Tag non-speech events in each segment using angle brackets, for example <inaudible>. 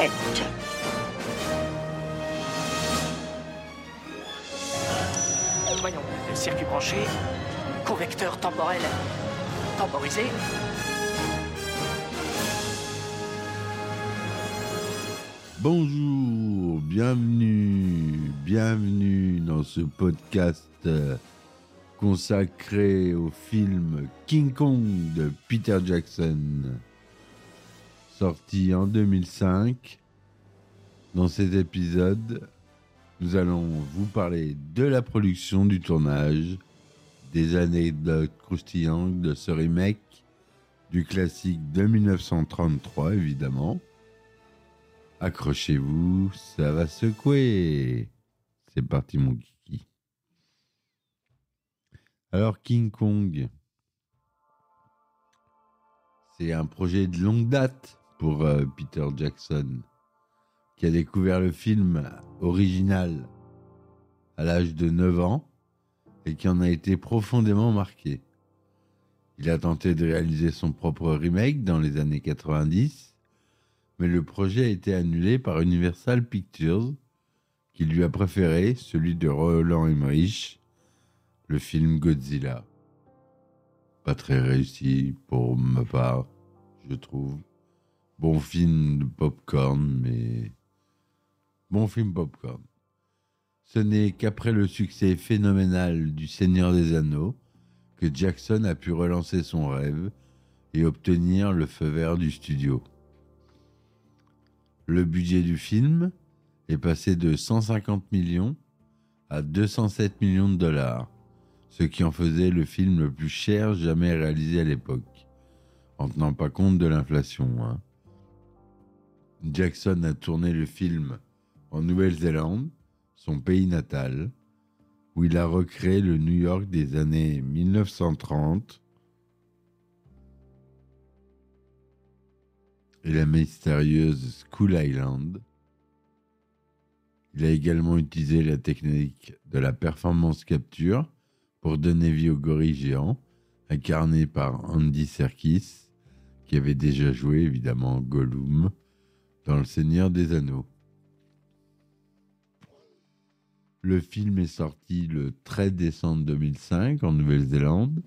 pète Voyons, le circuit branché, convecteur temporel temporisé. Bonjour, bienvenue, bienvenue dans ce podcast consacré au film King Kong de Peter Jackson, sorti en 2005. Dans cet épisode, nous allons vous parler de la production, du tournage, des anecdotes croustillantes de ce remake, du classique de 1933 évidemment. Accrochez-vous, ça va secouer. C'est parti mon kiki. Alors King Kong, c'est un projet de longue date pour euh, Peter Jackson, qui a découvert le film original à l'âge de 9 ans et qui en a été profondément marqué. Il a tenté de réaliser son propre remake dans les années 90 mais le projet a été annulé par Universal Pictures, qui lui a préféré celui de Roland Emmerich, le film Godzilla. Pas très réussi pour ma part, je trouve. Bon film de popcorn, mais bon film popcorn. Ce n'est qu'après le succès phénoménal du Seigneur des Anneaux que Jackson a pu relancer son rêve et obtenir le feu vert du studio. Le budget du film est passé de 150 millions à 207 millions de dollars, ce qui en faisait le film le plus cher jamais réalisé à l'époque, en tenant pas compte de l'inflation. hein. Jackson a tourné le film en Nouvelle-Zélande, son pays natal, où il a recréé le New York des années 1930 et la mystérieuse School Island. Il a également utilisé la technique de la performance capture pour donner vie au gorille géant, incarné par Andy Serkis, qui avait déjà joué évidemment Gollum dans Le Seigneur des Anneaux. Le film est sorti le 13 décembre 2005 en Nouvelle-Zélande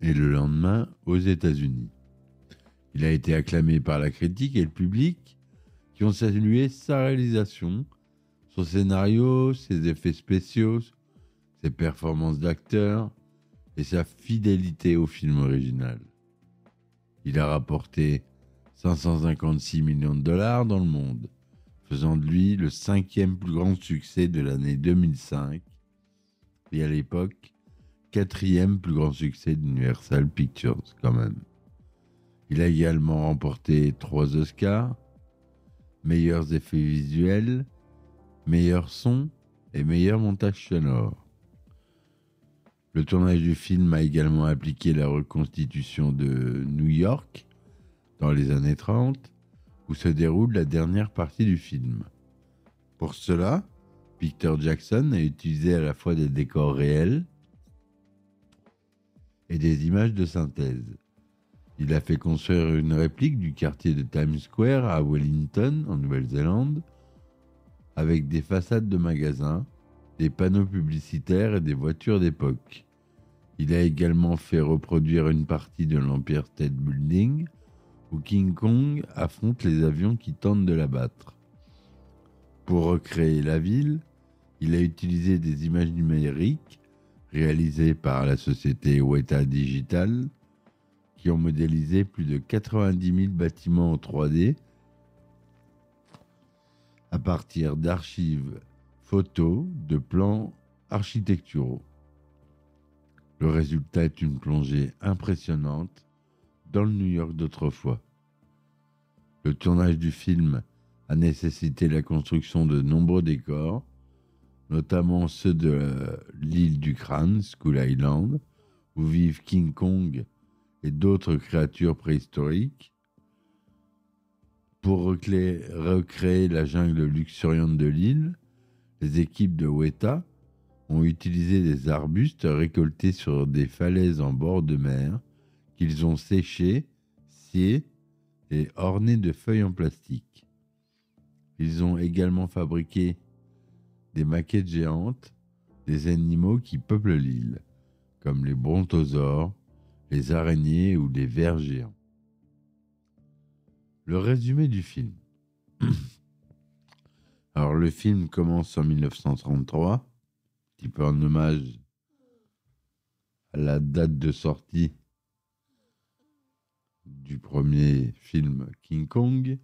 et le lendemain aux États-Unis. Il a été acclamé par la critique et le public qui ont salué sa réalisation, son scénario, ses effets spéciaux, ses performances d'acteur et sa fidélité au film original. Il a rapporté 556 millions de dollars dans le monde, faisant de lui le cinquième plus grand succès de l'année 2005 et à l'époque quatrième plus grand succès d'Universal Pictures quand même. Il a également remporté trois Oscars, meilleurs effets visuels, meilleur son et meilleur montage sonore. Le tournage du film a également impliqué la reconstitution de New York dans les années 30, où se déroule la dernière partie du film. Pour cela, Peter Jackson a utilisé à la fois des décors réels et des images de synthèse. Il a fait construire une réplique du quartier de Times Square à Wellington, en Nouvelle-Zélande, avec des façades de magasins, des panneaux publicitaires et des voitures d'époque. Il a également fait reproduire une partie de l'Empire State Building, où King Kong affronte les avions qui tentent de l'abattre. Pour recréer la ville, il a utilisé des images numériques réalisées par la société Weta Digital, qui ont modélisé plus de 90 000 bâtiments en 3D à partir d'archives photos de plans architecturaux. Le résultat est une plongée impressionnante dans le New York d'autrefois. Le tournage du film a nécessité la construction de nombreux décors, notamment ceux de euh, l'île du crâne, Skull Island, où vivent King Kong et d'autres créatures préhistoriques. Pour recréer, recréer la jungle luxuriante de l'île, les équipes de Weta ont utilisé des arbustes récoltés sur des falaises en bord de mer qu'ils ont séchés, sciés et ornés de feuilles en plastique. Ils ont également fabriqué des maquettes géantes des animaux qui peuplent l'île, comme les brontosaures, les araignées ou les vers géants. Le résumé du film. <clears throat> Alors le film commence en 1933, un petit peu en hommage à la date de sortie du premier film King Kong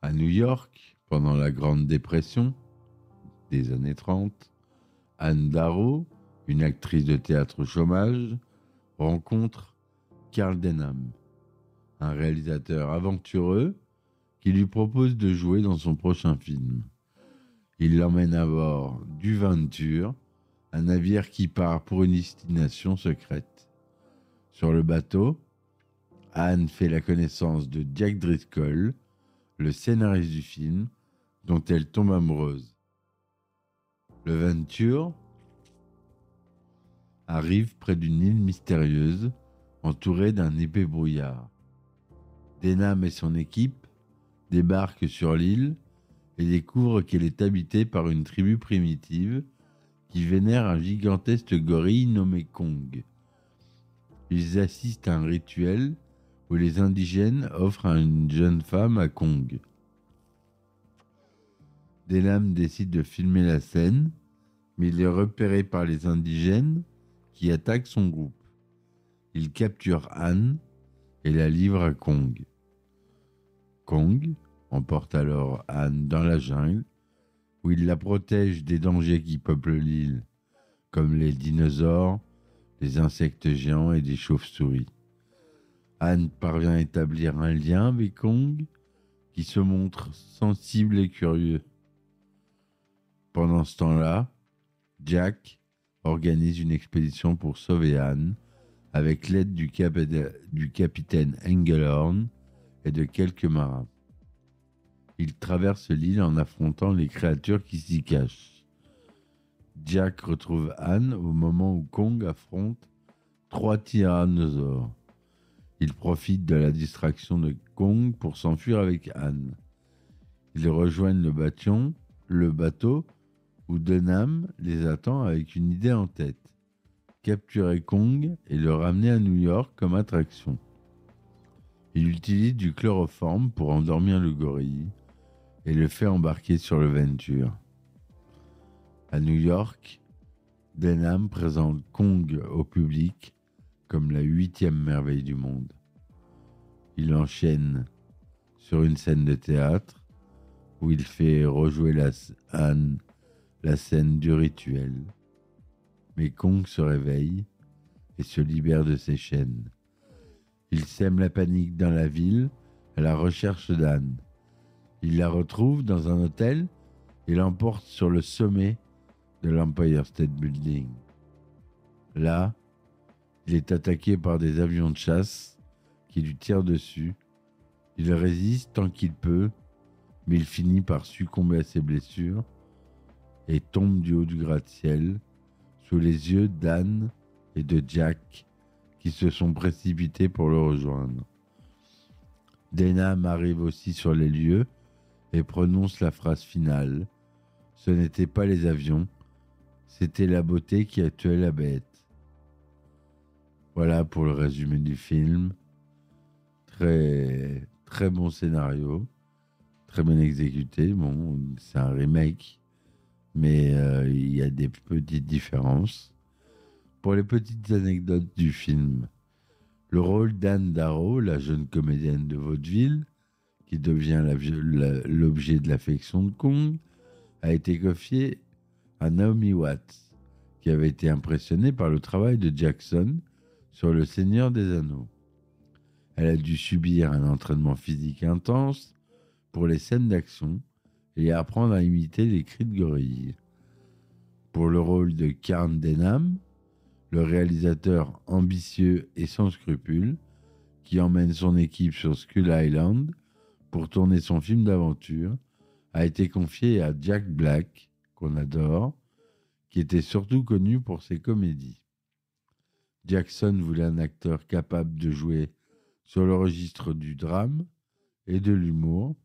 à New York pendant la Grande Dépression des années 30. Anne Darrow, une actrice de théâtre au chômage, rencontre Carl Denham, un réalisateur aventureux qui lui propose de jouer dans son prochain film. Il l'emmène à bord du Venture, un navire qui part pour une destination secrète. Sur le bateau, Anne fait la connaissance de Jack Driscoll, le scénariste du film, dont elle tombe amoureuse. Le Venture arrive près d'une île mystérieuse entourée d'un épais brouillard. Denham et son équipe débarquent sur l'île et découvrent qu'elle est habitée par une tribu primitive qui vénère un gigantesque gorille nommé Kong. Ils assistent à un rituel où les indigènes offrent à une jeune femme à Kong. Denham décide de filmer la scène, mais il est repéré par les indigènes qui attaquent son groupe. Il capture Anne et la livre à Kong. Kong emporte alors Anne dans la jungle, où il la protège des dangers qui peuplent l'île, comme les dinosaures, les insectes géants et des chauves-souris. Anne parvient à établir un lien avec Kong, qui se montre sensible et curieux. Pendant ce temps-là, Jack organise une expédition pour sauver Anne avec l'aide du, cap du, capitaine Engelhorn et de quelques marins. Il traverse l'île en affrontant les créatures qui s'y cachent. Jack retrouve Anne au moment où Kong affronte trois tyrannosaures. Il profite de la distraction de Kong pour s'enfuir avec Anne. Ils rejoignent le, le bateau où Denham les attend avec une idée en tête capturer Kong et le ramener à New York comme attraction. Il utilise du chloroforme pour endormir le gorille et le fait embarquer sur le Venture. À New York, Denham présente Kong au public comme la huitième merveille du monde. Il enchaîne sur une scène de théâtre où il fait rejouer la, Anne la scène du rituel. Mais Kong se réveille et se libère de ses chaînes. Il sème la panique dans la ville à la recherche d'Anne. Il la retrouve dans un hôtel et l'emporte sur le sommet de l'Empire State Building. Là, il est attaqué par des avions de chasse qui lui tirent dessus. Il résiste tant qu'il peut, mais il finit par succomber à ses blessures et tombe du haut du gratte-ciel sous les yeux d'Anne et de Jack qui se sont précipités pour le rejoindre. Denham arrive aussi sur les lieux et prononce la phrase finale. Ce n'était pas les avions, c'était la beauté qui a tué la bête. Voilà pour le résumé du film. Très bon scénario, très bien exécuté. Bon, c'est un remake mais euh, il y a des petites différences. Pour les petites anecdotes du film, le rôle d'Anne Darrow, la jeune comédienne de vaudeville, qui devient l'objet de l'affection de Kong, a été confié à Naomi Watts, qui avait été impressionnée par le travail de Jackson sur Le Seigneur des Anneaux. Elle a dû subir un entraînement physique intense pour les scènes d'action et apprendre à imiter les cris de gorille. Pour le rôle de Karn Denham, le réalisateur ambitieux et sans scrupules, qui emmène son équipe sur Skull Island pour tourner son film d'aventure, a été confié à Jack Black, qu'on adore, qui était surtout connu pour ses comédies. Jackson voulait un acteur capable de jouer sur le registre du drame et de l'humour,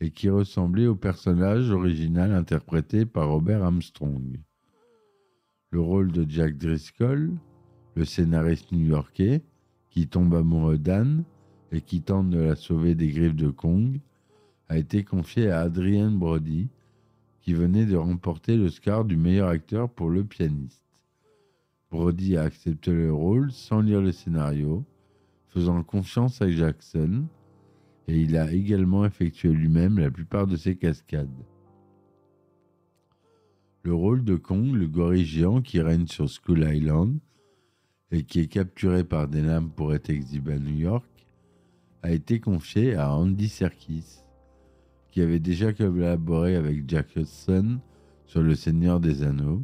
et qui ressemblait au personnage original interprété par Robert Armstrong. Le rôle de Jack Driscoll, le scénariste new-yorkais, qui tombe amoureux d'Anne et qui tente de la sauver des griffes de Kong, a été confié à Adrien Brody, qui venait de remporter l'Oscar du meilleur acteur pour le pianiste. Brody a accepté le rôle sans lire le scénario, faisant confiance à Jackson, et il a également effectué lui-même la plupart de ses cascades. Le rôle de Kong, le gorille géant qui règne sur Skull Island et qui est capturé par Denham pour être exhibé à New York, a été confié à Andy Serkis, qui avait déjà collaboré avec Jack Hudson sur Le Seigneur des Anneaux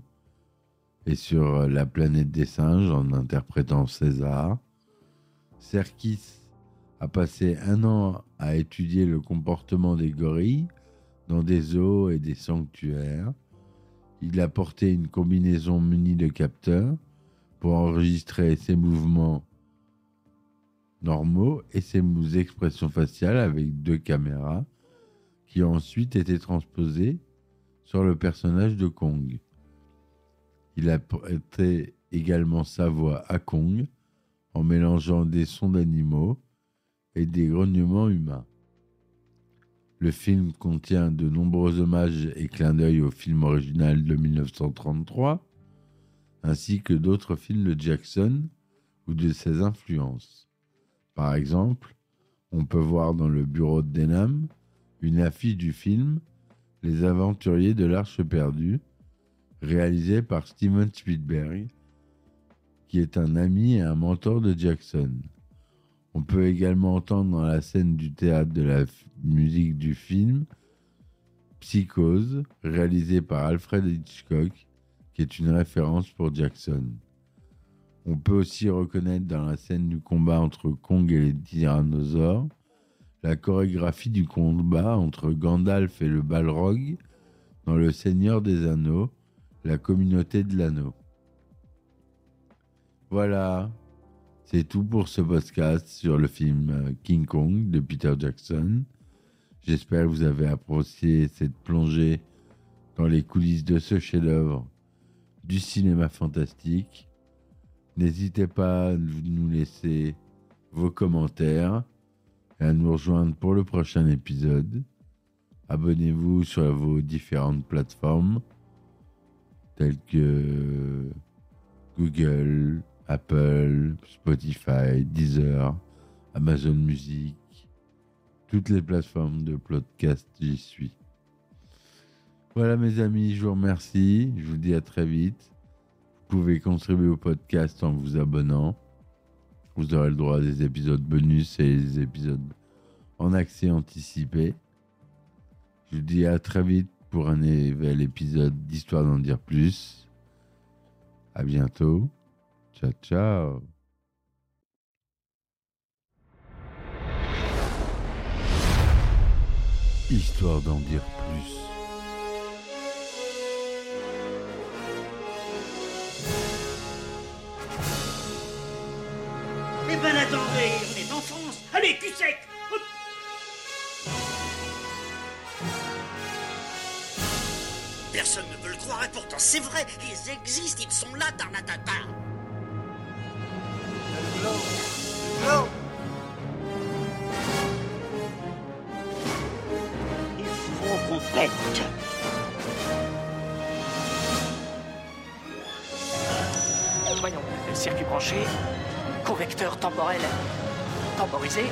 et sur La planète des singes en interprétant César. Serkis a passé un an à étudier le comportement des gorilles dans des zoos et des sanctuaires. Il a porté une combinaison munie de capteurs pour enregistrer ses mouvements normaux et ses expressions faciales avec deux caméras qui ont ensuite été transposées sur le personnage de Kong. Il a prêté également sa voix à Kong en mélangeant des sons d'animaux et des grognements humains. Le film contient de nombreux hommages et clins d'œil au film original de 1933, ainsi que d'autres films de Jackson ou de ses influences. Par exemple, on peut voir dans le bureau de Denham une affiche du film Les Aventuriers de l'Arche perdue, réalisé par Steven Spielberg, qui est un ami et un mentor de Jackson. On peut également entendre dans la scène du théâtre de la musique du film Psychose, réalisé par Alfred Hitchcock, qui est une référence pour Jackson. On peut aussi reconnaître dans la scène du combat entre Kong et les tyrannosaures la chorégraphie du combat entre Gandalf et le Balrog dans Le Seigneur des Anneaux, la communauté de l'anneau. Voilà, c'est tout pour ce podcast sur le film euh, King Kong de Peter Jackson. J'espère que vous avez apprécié cette plongée dans les coulisses de ce chef-d'œuvre du cinéma fantastique. N'hésitez pas à nous laisser vos commentaires et à nous rejoindre pour le prochain épisode. Abonnez-vous sur vos différentes plateformes telles que Google, Apple, Spotify, Deezer, Amazon Music, toutes les plateformes de podcast, j'y suis. Voilà mes amis, je vous remercie, je vous dis à très vite. Vous pouvez contribuer au podcast en vous abonnant. Vous aurez le droit à des épisodes bonus et des épisodes en accès anticipé. Je vous dis à très vite pour un nouvel épisode d'Histoire d'en dire plus. À bientôt. Ciao, ciao. Histoire d'en dire plus. Eh ben attendez, on est en France. Allez, cul sec Personne ne veut le croire et pourtant c'est vrai, ils existent, ils sont là, Tarnatata. Il faut. Voyons, circuit branché, convecteur temporel temporisé,